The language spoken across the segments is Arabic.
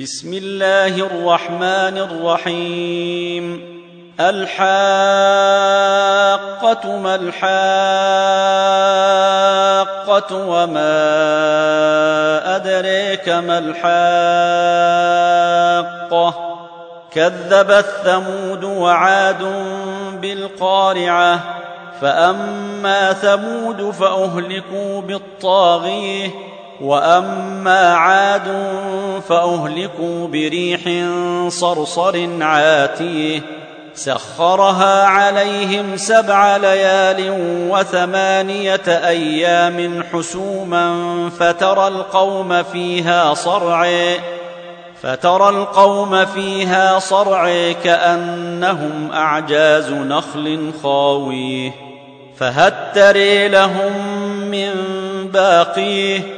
بسم الله الرحمن الرحيم. الحاقة ما الحاقة وما أدريك ما الحاقة. كذبت ثمود وعاد بالقارعة. فأما ثمود فأهلكوا بالطاغية. واما عاد فاهلكوا بريح صرصر عاتيه سخرها عليهم سبع ليال وثمانيه أيام حسوما فترى القوم فيها صرعي فترى القوم فيها صرعي كانهم اعجاز نخل خاويه فهل تري لهم من باقيه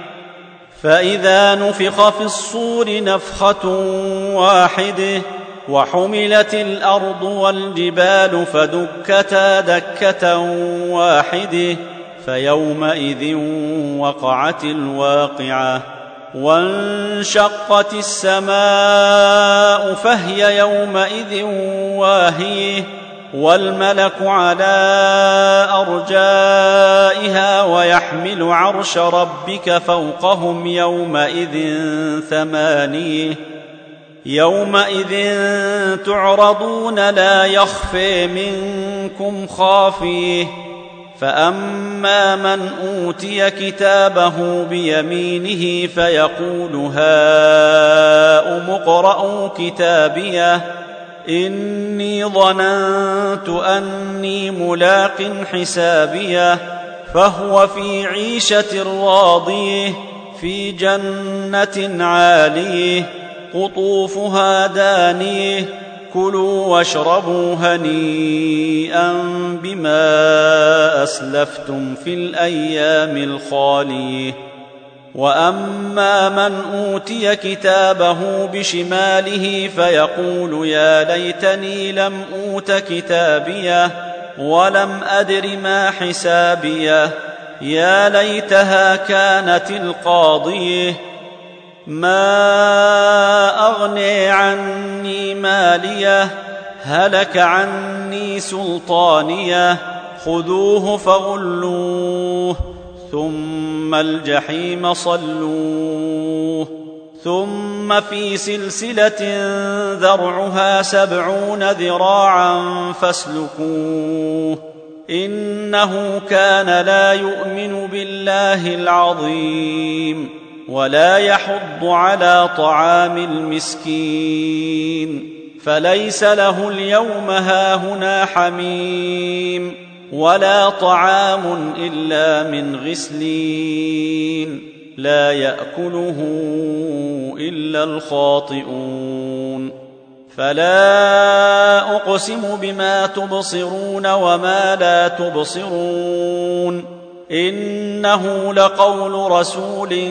فإذا نفخ في الصور نفخة واحدة وحملت الأرض والجبال فدكتا دكة واحدة فيومئذ وقعت الواقعة وانشقت السماء فهي يومئذ واهية والملك على أرجائها ويحمل عرش ربك فوقهم يومئذ ثمانيه يومئذ تعرضون لا يخفي منكم خافيه فأما من أوتي كتابه بيمينه فيقول هاؤم اقرءوا كتابيه إني ظننت أني ملاق حسابيه فهو في عيشة راضيه في جنة عاليه قطوفها دانيه كلوا واشربوا هنيئا بما أسلفتم في الأيام الخالية. واما من اوتي كتابه بشماله فيقول يا ليتني لم اوت كتابيه ولم ادر ما حسابيه يا ليتها كانت القاضيه ما اغني عني ماليه هلك عني سلطانيه خذوه فغلوه ثم الجحيم صلوه ثم في سلسلة ذرعها سبعون ذراعا فاسلكوه إنه كان لا يؤمن بالله العظيم ولا يحض على طعام المسكين فليس له اليوم هاهنا حميم ولا طعام إلا من غسلين لا يأكله إلا الخاطئون. فلا أقسم بما تبصرون وما لا تبصرون. إنه لقول رسول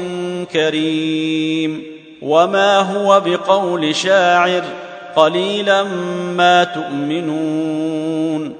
كريم. وما هو بقول شاعر قليلا ما تؤمنون.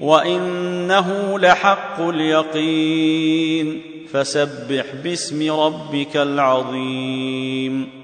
وانه لحق اليقين فسبح باسم ربك العظيم